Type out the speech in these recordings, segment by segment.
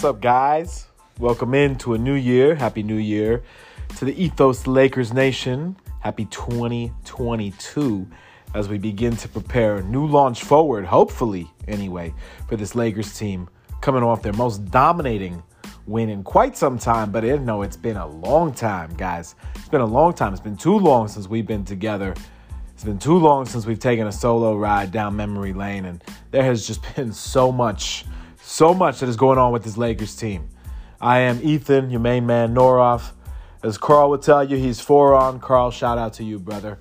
What's up, guys? Welcome into a new year. Happy New Year to the Ethos Lakers Nation. Happy 2022 as we begin to prepare a new launch forward, hopefully, anyway, for this Lakers team coming off their most dominating win in quite some time. But it, no, it's been a long time, guys. It's been a long time. It's been too long since we've been together. It's been too long since we've taken a solo ride down memory lane, and there has just been so much, so much that is going on with this Lakers team. I am Ethan, your main man, Noroff. As Carl would tell you, he's four on. Carl, shout out to you, brother.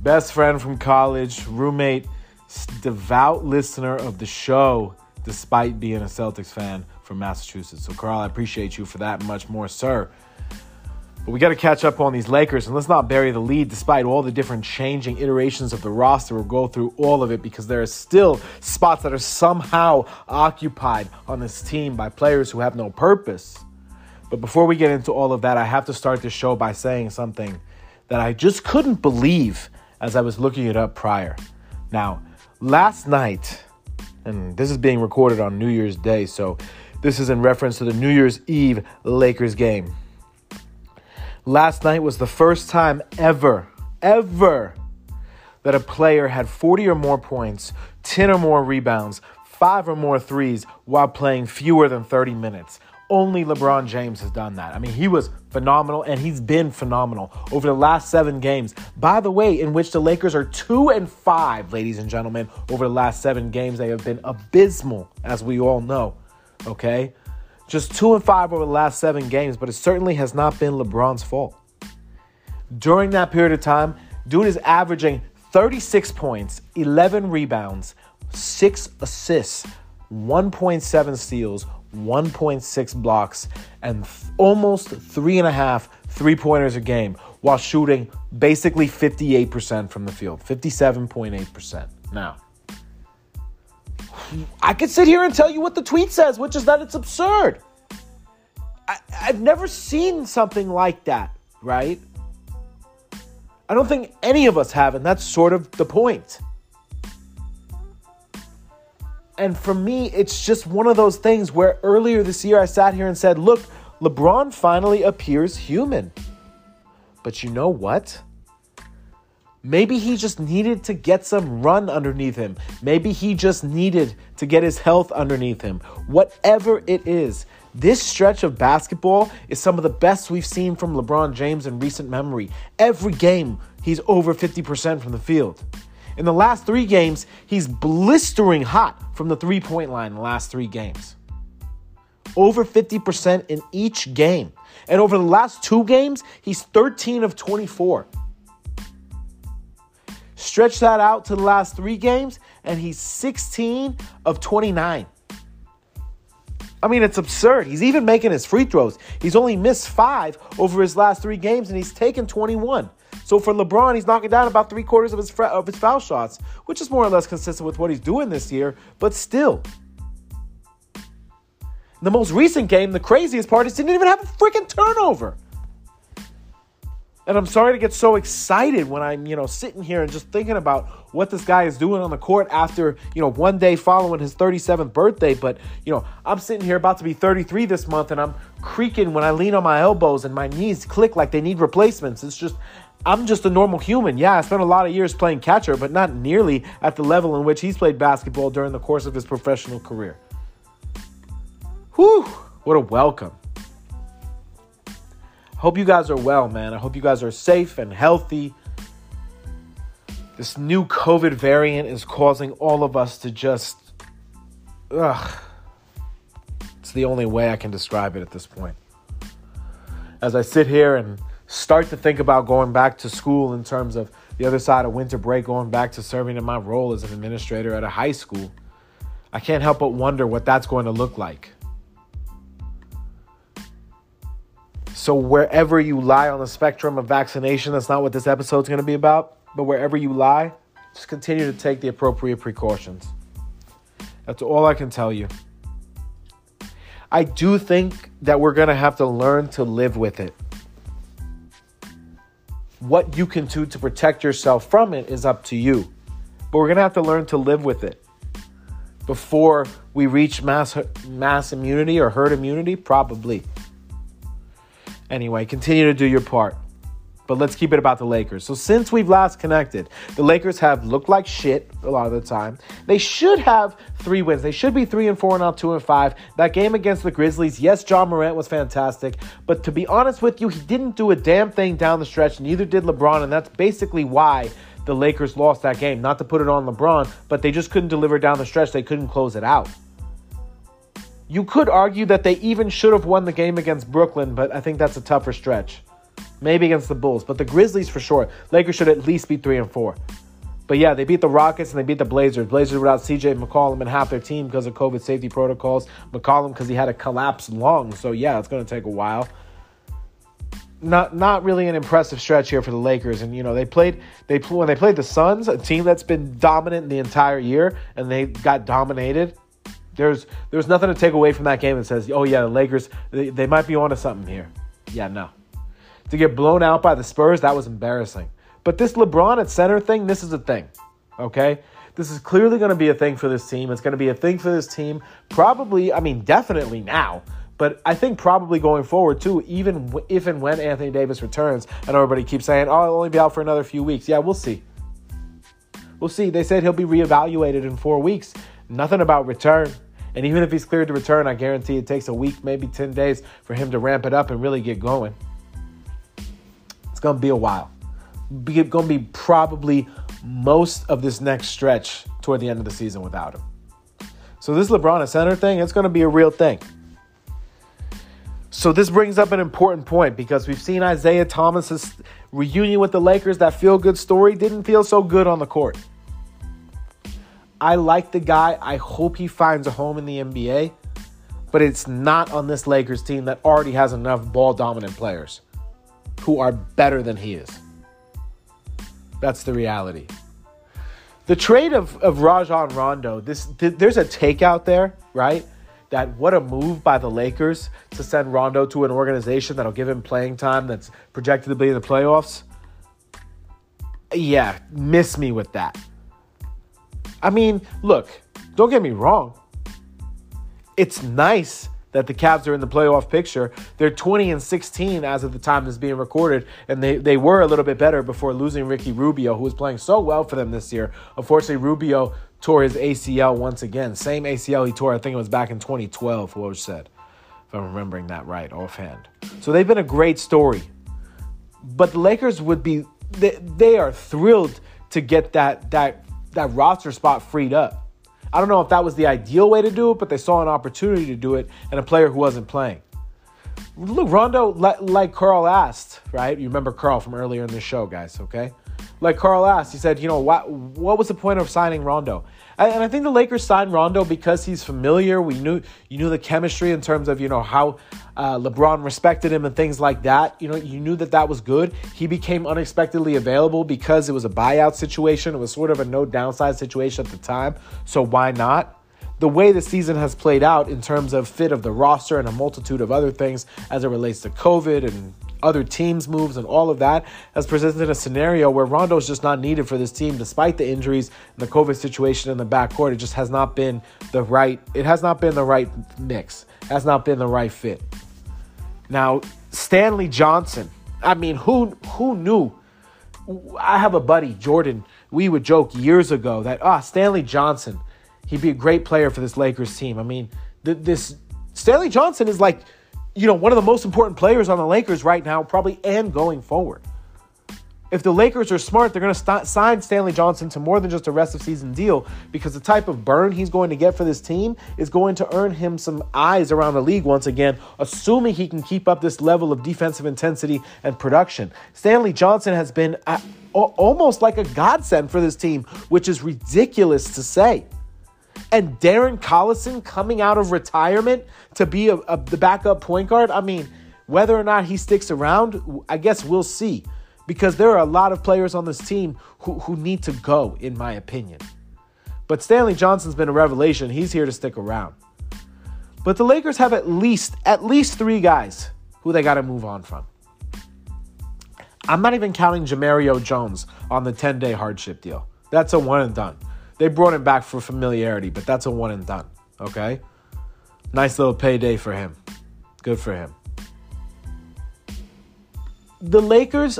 Best friend from college, roommate, devout listener of the show, despite being a Celtics fan from Massachusetts. So, Carl, I appreciate you for that much more, sir. But we got to catch up on these Lakers, and let's not bury the lead despite all the different changing iterations of the roster. We'll go through all of it because there are still spots that are somehow occupied on this team by players who have no purpose. But before we get into all of that, I have to start this show by saying something that I just couldn't believe as I was looking it up prior. Now, last night, and this is being recorded on New Year's Day, so this is in reference to the New Year's Eve Lakers game. Last night was the first time ever, ever, that a player had 40 or more points, 10 or more rebounds, 5 or more threes while playing fewer than 30 minutes. Only LeBron James has done that. I mean, he was phenomenal and he's been phenomenal over the last 7 games. By the way, in which the Lakers are 2 and 5, ladies and gentlemen, over the last 7 games, they have been abysmal as we all know. Okay? Just two and five over the last seven games, but it certainly has not been LeBron's fault. During that period of time, dude is averaging 36 points, 11 rebounds, 6 assists, 1.7 steals, 1.6 blocks, and th- almost three and a half three pointers a game while shooting basically 58% from the field, 57.8%. Now, I could sit here and tell you what the tweet says, which is that it's absurd. I, I've never seen something like that, right? I don't think any of us have, and that's sort of the point. And for me, it's just one of those things where earlier this year I sat here and said, look, LeBron finally appears human. But you know what? Maybe he just needed to get some run underneath him. Maybe he just needed to get his health underneath him. Whatever it is, this stretch of basketball is some of the best we've seen from LeBron James in recent memory. Every game, he's over 50% from the field. In the last three games, he's blistering hot from the three point line in the last three games. Over 50% in each game. And over the last two games, he's 13 of 24. Stretch that out to the last three games, and he's 16 of 29. I mean, it's absurd. He's even making his free throws. He's only missed five over his last three games, and he's taken 21. So for LeBron, he's knocking down about three quarters of his of his foul shots, which is more or less consistent with what he's doing this year. But still, the most recent game, the craziest part is he didn't even have a freaking turnover. And I'm sorry to get so excited when I'm, you know, sitting here and just thinking about what this guy is doing on the court after, you know, one day following his 37th birthday. But, you know, I'm sitting here about to be 33 this month and I'm creaking when I lean on my elbows and my knees click like they need replacements. It's just, I'm just a normal human. Yeah, I spent a lot of years playing catcher, but not nearly at the level in which he's played basketball during the course of his professional career. Whew, what a welcome. Hope you guys are well, man. I hope you guys are safe and healthy. This new COVID variant is causing all of us to just. Ugh. It's the only way I can describe it at this point. As I sit here and start to think about going back to school in terms of the other side of winter break, going back to serving in my role as an administrator at a high school, I can't help but wonder what that's going to look like. So, wherever you lie on the spectrum of vaccination, that's not what this episode is going to be about, but wherever you lie, just continue to take the appropriate precautions. That's all I can tell you. I do think that we're going to have to learn to live with it. What you can do to protect yourself from it is up to you. But we're going to have to learn to live with it. before we reach mass mass immunity or herd immunity? Probably. Anyway, continue to do your part. But let's keep it about the Lakers. So since we've last connected, the Lakers have looked like shit a lot of the time. They should have three wins. They should be three and four, not two and five. That game against the Grizzlies, yes, Ja Morant was fantastic, but to be honest with you, he didn't do a damn thing down the stretch. Neither did LeBron, and that's basically why the Lakers lost that game. Not to put it on LeBron, but they just couldn't deliver down the stretch. They couldn't close it out. You could argue that they even should have won the game against Brooklyn, but I think that's a tougher stretch. Maybe against the Bulls, but the Grizzlies for sure. Lakers should at least be three and four. But yeah, they beat the Rockets and they beat the Blazers. Blazers without CJ McCollum and half their team because of COVID safety protocols. McCollum because he had a collapsed lung. So yeah, it's going to take a while. Not not really an impressive stretch here for the Lakers. And you know they played they when they played the Suns, a team that's been dominant the entire year, and they got dominated. There's there's nothing to take away from that game that says, oh yeah, the Lakers they, they might be onto something here. Yeah, no. To get blown out by the Spurs, that was embarrassing. But this LeBron at center thing, this is a thing. Okay? This is clearly going to be a thing for this team. It's going to be a thing for this team, probably, I mean, definitely now, but I think probably going forward too, even if and when Anthony Davis returns, and everybody keeps saying, oh, he'll only be out for another few weeks. Yeah, we'll see. We'll see. They said he'll be reevaluated in four weeks. Nothing about return. And even if he's cleared to return, I guarantee it takes a week, maybe 10 days for him to ramp it up and really get going. It's going to be a while. It's going to be probably most of this next stretch toward the end of the season without him. So this LeBron at center thing, it's going to be a real thing. So this brings up an important point because we've seen Isaiah Thomas's reunion with the Lakers. That feel good story didn't feel so good on the court. I like the guy. I hope he finds a home in the NBA, but it's not on this Lakers team that already has enough ball dominant players who are better than he is. That's the reality. The trade of, of Rajon Rondo, this th- there's a take out there, right? That what a move by the Lakers to send Rondo to an organization that'll give him playing time that's projected to be in the playoffs. Yeah, miss me with that. I mean, look, don't get me wrong. It's nice that the Cavs are in the playoff picture. They're 20 and 16 as of the time this being recorded, and they, they were a little bit better before losing Ricky Rubio, who was playing so well for them this year. Unfortunately, Rubio tore his ACL once again. Same ACL he tore, I think it was back in 2012, Woj said, if I'm remembering that right offhand. So they've been a great story. But the Lakers would be, they, they are thrilled to get that, that, that roster spot freed up. I don't know if that was the ideal way to do it, but they saw an opportunity to do it and a player who wasn't playing. Look, Rondo, like Carl asked, right? You remember Carl from earlier in the show, guys, okay? Like Carl asked, he said, you know, what, what was the point of signing Rondo? And I think the Lakers signed Rondo because he's familiar. We knew you knew the chemistry in terms of you know how uh, LeBron respected him and things like that. You know, you knew that that was good. He became unexpectedly available because it was a buyout situation. It was sort of a no downside situation at the time. So why not? The way the season has played out in terms of fit of the roster and a multitude of other things as it relates to COVID and other teams' moves and all of that has presented a scenario where Rondo is just not needed for this team, despite the injuries and the COVID situation in the backcourt. It just has not been the right. It has not been the right mix. Has not been the right fit. Now, Stanley Johnson. I mean, who who knew? I have a buddy, Jordan. We would joke years ago that ah, Stanley Johnson, he'd be a great player for this Lakers team. I mean, th- this Stanley Johnson is like you know, one of the most important players on the Lakers right now, probably and going forward. If the Lakers are smart, they're going to st- sign Stanley Johnson to more than just a rest of season deal because the type of burn he's going to get for this team is going to earn him some eyes around the league once again, assuming he can keep up this level of defensive intensity and production. Stanley Johnson has been a- almost like a godsend for this team, which is ridiculous to say and Darren Collison coming out of retirement to be a, a, the backup point guard. I mean, whether or not he sticks around, I guess we'll see. Because there are a lot of players on this team who, who need to go, in my opinion. But Stanley Johnson's been a revelation. He's here to stick around. But the Lakers have at least at least three guys who they got to move on from. I'm not even counting Jemerrio Jones on the 10-day hardship deal. That's a one and done. They brought him back for familiarity, but that's a one and done. Okay? Nice little payday for him. Good for him. The Lakers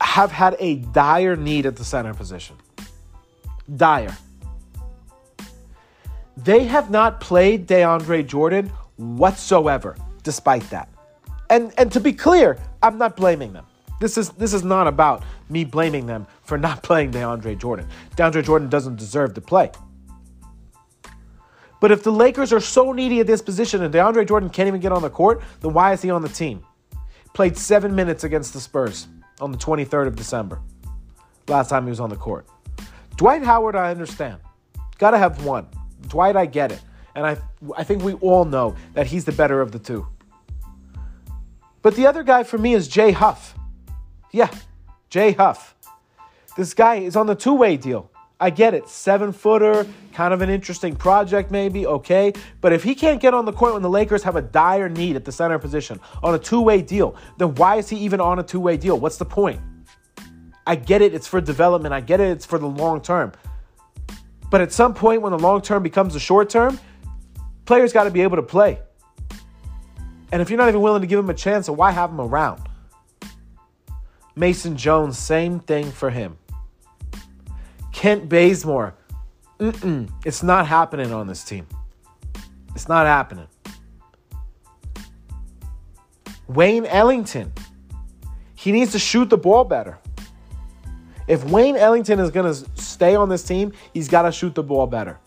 have had a dire need at the center position. Dire. They have not played DeAndre Jordan whatsoever, despite that. And and to be clear, I'm not blaming them. This is this is not about me blaming them for not playing DeAndre Jordan. DeAndre Jordan doesn't deserve to play. But if the Lakers are so needy at this position and DeAndre Jordan can't even get on the court, then why is he on the team? Played seven minutes against the Spurs on the 23rd of December. Last time he was on the court. Dwight Howard, I understand. Gotta have one. Dwight, I get it. And I, I think we all know that he's the better of the two. But the other guy for me is Jay Huff. Yeah, Jay Huff. This guy is on the two way deal. I get it. Seven footer, kind of an interesting project, maybe. Okay. But if he can't get on the court when the Lakers have a dire need at the center position on a two way deal, then why is he even on a two way deal? What's the point? I get it. It's for development. I get it. It's for the long term. But at some point, when the long term becomes the short term, players got to be able to play. And if you're not even willing to give him a chance, why have him around? Mason Jones, same thing for him. Kent Bazemore, mm-mm, it's not happening on this team. It's not happening. Wayne Ellington, he needs to shoot the ball better. If Wayne Ellington is going to stay on this team, he's got to shoot the ball better.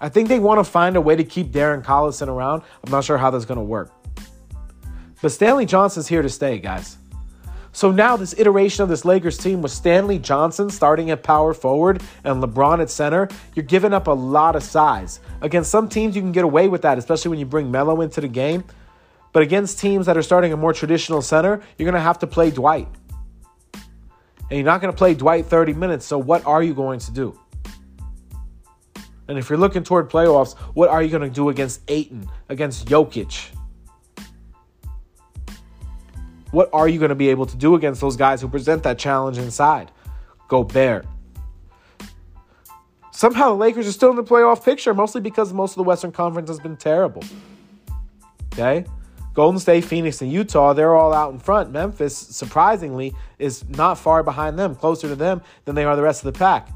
I think they want to find a way to keep Darren Collison around. I'm not sure how that's going to work. But Stanley Johnson's here to stay, guys. So now this iteration of this Lakers team with Stanley Johnson starting at power forward and LeBron at center, you're giving up a lot of size. Against some teams, you can get away with that, especially when you bring Melo into the game. But against teams that are starting a more traditional center, you're going to have to play Dwight. And you're not going to play Dwight 30 minutes, so what are you going to do? And if you're looking toward playoffs, what are you going to do against Ayton, against Jokic? What are you going to be able to do against those guys who present that challenge inside? Go Gobert. Somehow the Lakers are still in the playoff picture, mostly because most of the Western Conference has been terrible. Okay? Golden State, Phoenix, and Utah, they're all out in front. Memphis, surprisingly, is not far behind them, closer to them than they are the rest of the pack.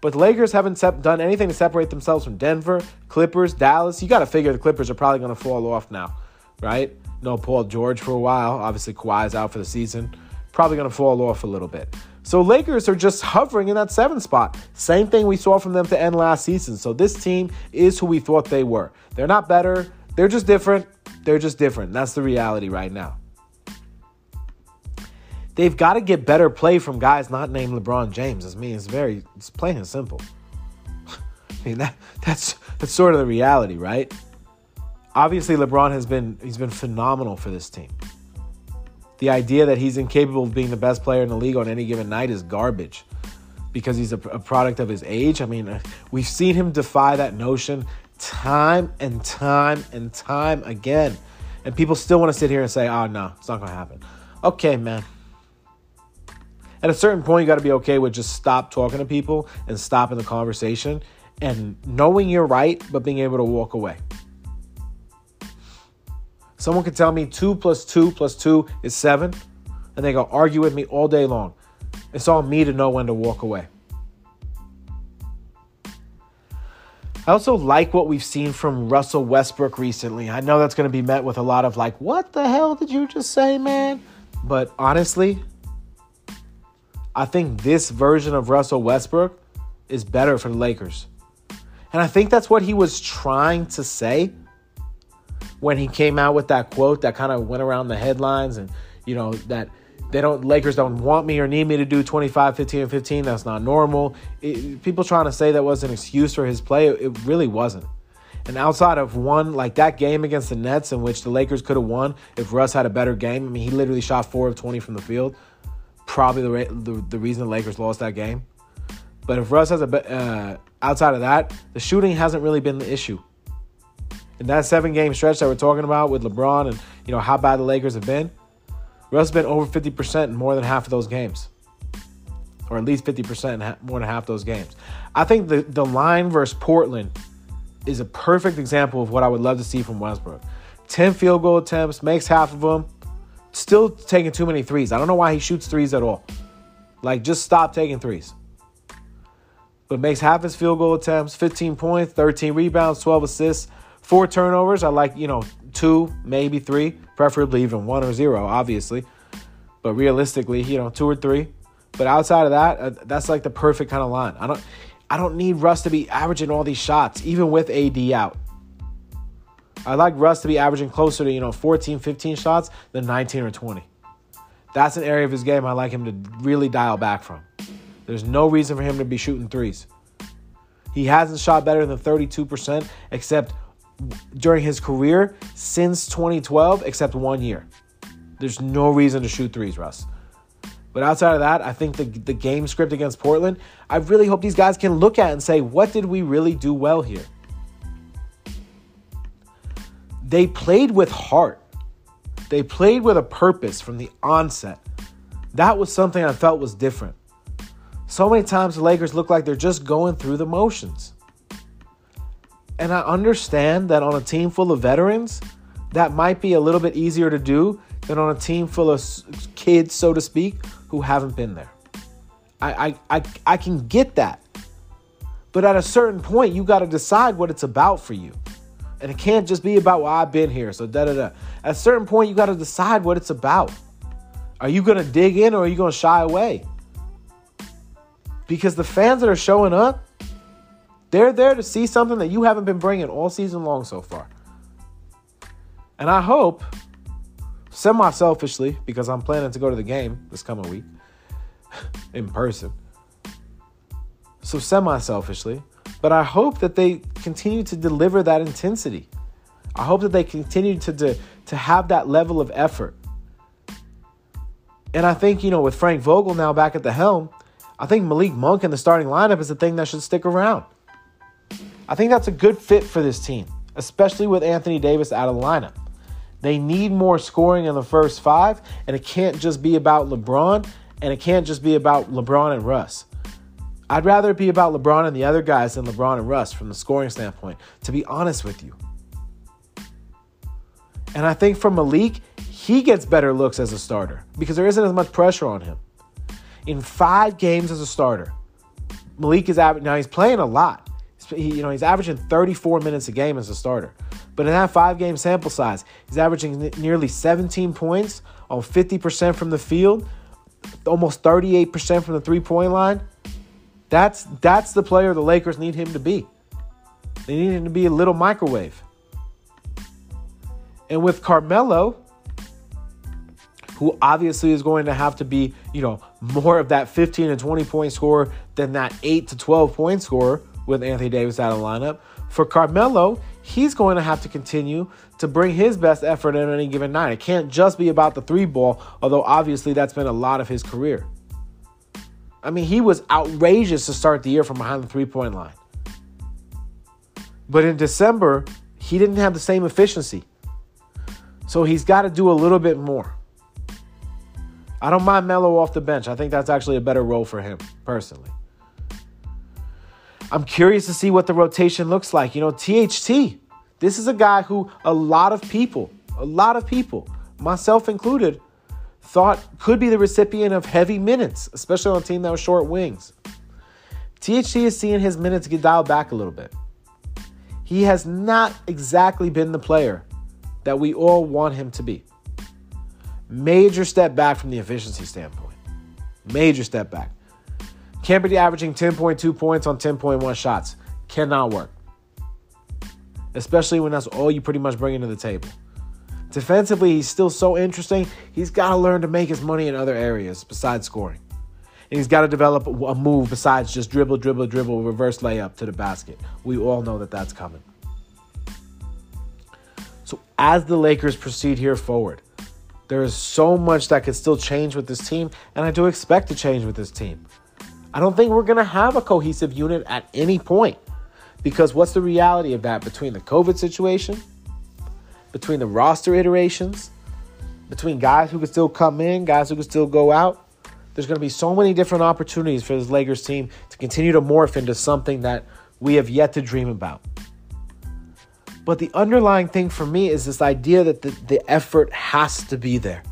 But the Lakers haven't done anything to separate themselves from Denver, Clippers, Dallas. You got to figure the Clippers are probably going to fall off now, right? No Paul George for a while. Obviously, Kawhi's out for the season. Probably going to fall off a little bit. So Lakers are just hovering in that seven spot. Same thing we saw from them to end last season. So this team is who we thought they were. They're not better. They're just different. They're just different. That's the reality right now. They've got to get better play from guys not named LeBron James. As me, it's very it's plain and simple. I mean that that's that's sort of the reality, right? Obviously LeBron has been he's been phenomenal for this team. The idea that he's incapable of being the best player in the league on any given night is garbage because he's a, a product of his age. I mean, we've seen him defy that notion time and time and time again. And people still want to sit here and say, ah, oh, no, it's not going to happen. Okay, man. At a certain point, you got to be okay with just stop talking to people and stopping the conversation and knowing you're right, but being able to walk away. Someone can tell me two plus two plus two is seven, and they go argue with me all day long. It's on me to know when to walk away. I also like what we've seen from Russell Westbrook recently. I know that's going to be met with a lot of like, what the hell did you just say, man? But honestly, I think this version of Russell Westbrook is better for the Lakers. And I think that's what he was trying to say when he came out with that quote that kind of went around the headlines and, you know, that they don't Lakers don't want me or need me to do 25 15 and 15 that's not normal. It, people trying to say that was an excuse for his play it, really wasn't. And outside of one like that game against the Nets in which the Lakers could have won if Russ had a better game I mean he literally shot 4 of 20 from the field probably the the, the reason the Lakers lost that game. But if Russ has a uh, outside of that the shooting hasn't really been the issue in that seven game stretch that we're talking about with LeBron and you know how bad the Lakers have been, Russ has been over 50% in more than half of those games. or at least 50% in more than half those games. I think the, the line versus Portland is a perfect example of what I would love to see from Westbrook. 10 field goal attempts, makes half of them, still taking too many threes. I don't know why he shoots threes at all. Like, just stop taking threes. But makes half his field goal attempts, 15 points, 13 rebounds, 12 assists, four turnovers. I like, you know, two, maybe three, preferably even one or zero, obviously. But realistically, you know, two or three. But outside of that, uh, that's like the perfect kind of line. I don't I don't need Russ to be averaging all these shots, even with AD out. I like Russ to be averaging closer to, you know, 14, 15 shots than 19 or 20. That's an area of his game I like him to really dial back from. There's no reason for him to be shooting threes. He hasn't shot better than 32%, except during his career since 2012, except one year. There's no reason to shoot threes, Russ. But outside of that, I think the, the game script against Portland, I really hope these guys can look at and say, what did we really do well here? They played with heart. They played with a purpose from the onset. That was something I felt was different. So many times the Lakers look like they're just going through the motions. And I understand that on a team full of veterans, that might be a little bit easier to do than on a team full of kids, so to speak, who haven't been there. I, I, I, I can get that. But at a certain point, you got to decide what it's about for you. And it can't just be about, well, I've been here, so da da da. At a certain point, you got to decide what it's about. Are you going to dig in or are you going to shy away? Because the fans that are showing up, they're there to see something that you haven't been bringing all season long so far. And I hope, semi selfishly, because I'm planning to go to the game this coming week in person. So, semi selfishly, but I hope that they continue to deliver that intensity. I hope that they continue to, to, to have that level of effort. And I think, you know, with Frank Vogel now back at the helm, I think Malik Monk in the starting lineup is the thing that should stick around. I think that's a good fit for this team, especially with Anthony Davis out of the lineup. They need more scoring in the first five, and it can't just be about LeBron, and it can't just be about LeBron and Russ. I'd rather it be about LeBron and the other guys than LeBron and Russ from the scoring standpoint, to be honest with you. And I think for Malik, he gets better looks as a starter because there isn't as much pressure on him. In five games as a starter, Malik is averaging, now he's playing a lot. He, you know, he's averaging 34 minutes a game as a starter. But in that five game sample size, he's averaging nearly 17 points on 50% from the field, almost 38% from the three point line. That's, that's the player the Lakers need him to be. They need him to be a little microwave. And with Carmelo, who obviously is going to have to be, you know, more of that 15 to 20 point scorer than that 8 to 12 point scorer with Anthony Davis out of the lineup. For Carmelo, he's going to have to continue to bring his best effort in any given night. It can't just be about the three ball, although obviously that's been a lot of his career. I mean, he was outrageous to start the year from behind the three point line. But in December, he didn't have the same efficiency. So he's got to do a little bit more. I don't mind Melo off the bench. I think that's actually a better role for him, personally. I'm curious to see what the rotation looks like. You know, THT, this is a guy who a lot of people, a lot of people, myself included, thought could be the recipient of heavy minutes, especially on a team that was short wings. THT is seeing his minutes get dialed back a little bit. He has not exactly been the player that we all want him to be. Major step back from the efficiency standpoint. Major step back. Can't be averaging 10.2 points on 10.1 shots. Cannot work. Especially when that's all you pretty much bring into the table. Defensively, he's still so interesting. He's got to learn to make his money in other areas besides scoring. And he's got to develop a move besides just dribble, dribble, dribble, reverse layup to the basket. We all know that that's coming. So, as the Lakers proceed here forward, there is so much that could still change with this team, and I do expect to change with this team. I don't think we're going to have a cohesive unit at any point. Because what's the reality of that between the COVID situation, between the roster iterations, between guys who can still come in, guys who can still go out? There's going to be so many different opportunities for this Lakers team to continue to morph into something that we have yet to dream about. But the underlying thing for me is this idea that the, the effort has to be there.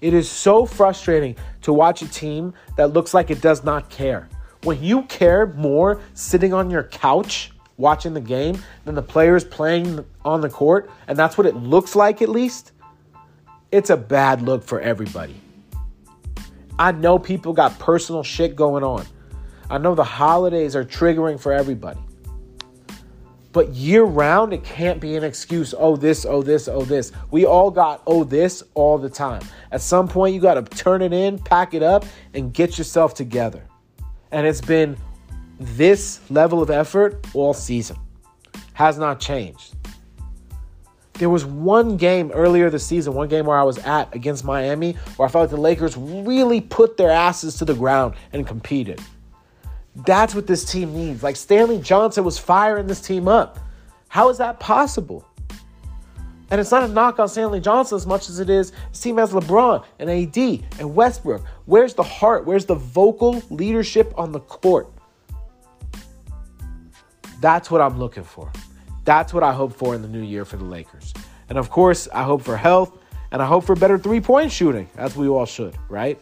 It is so frustrating to watch a team that looks like it does not care. When you care more sitting on your couch watching the game than the players playing on the court, and that's what it looks like at least, it's a bad look for everybody. I know people got personal shit going on. I know the holidays are triggering for everybody. But year round, it can't be an excuse. Oh, this, oh, this, oh, this. We all got oh, this all the time. At some point, you got to turn it in, pack it up, and get yourself together. And it's been this level of effort all season. Has not changed. There was one game earlier this season, one game where I was at against Miami, where I felt like the Lakers really put their asses to the ground and competed. That's what this team needs. Like Stanley Johnson was firing this team up. How is that possible? And it's not a knock on Stanley Johnson as much as it is his team has LeBron and AD and Westbrook. Where's the heart? Where's the vocal leadership on the court? That's what I'm looking for. That's what I hope for in the new year for the Lakers. And of course, I hope for health and I hope for better three point shooting, as we all should, right?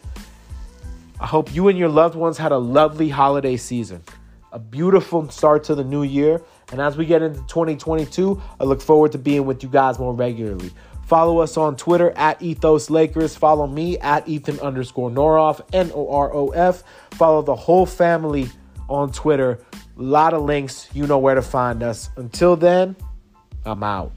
I hope you and your loved ones had a lovely holiday season, a beautiful start to the new year. And as we get into 2022, I look forward to being with you guys more regularly. Follow us on Twitter at Ethos Lakers. Follow me at Ethan underscore Noroff, N O R O F. Follow the whole family on Twitter. A lot of links. You know where to find us. Until then, I'm out.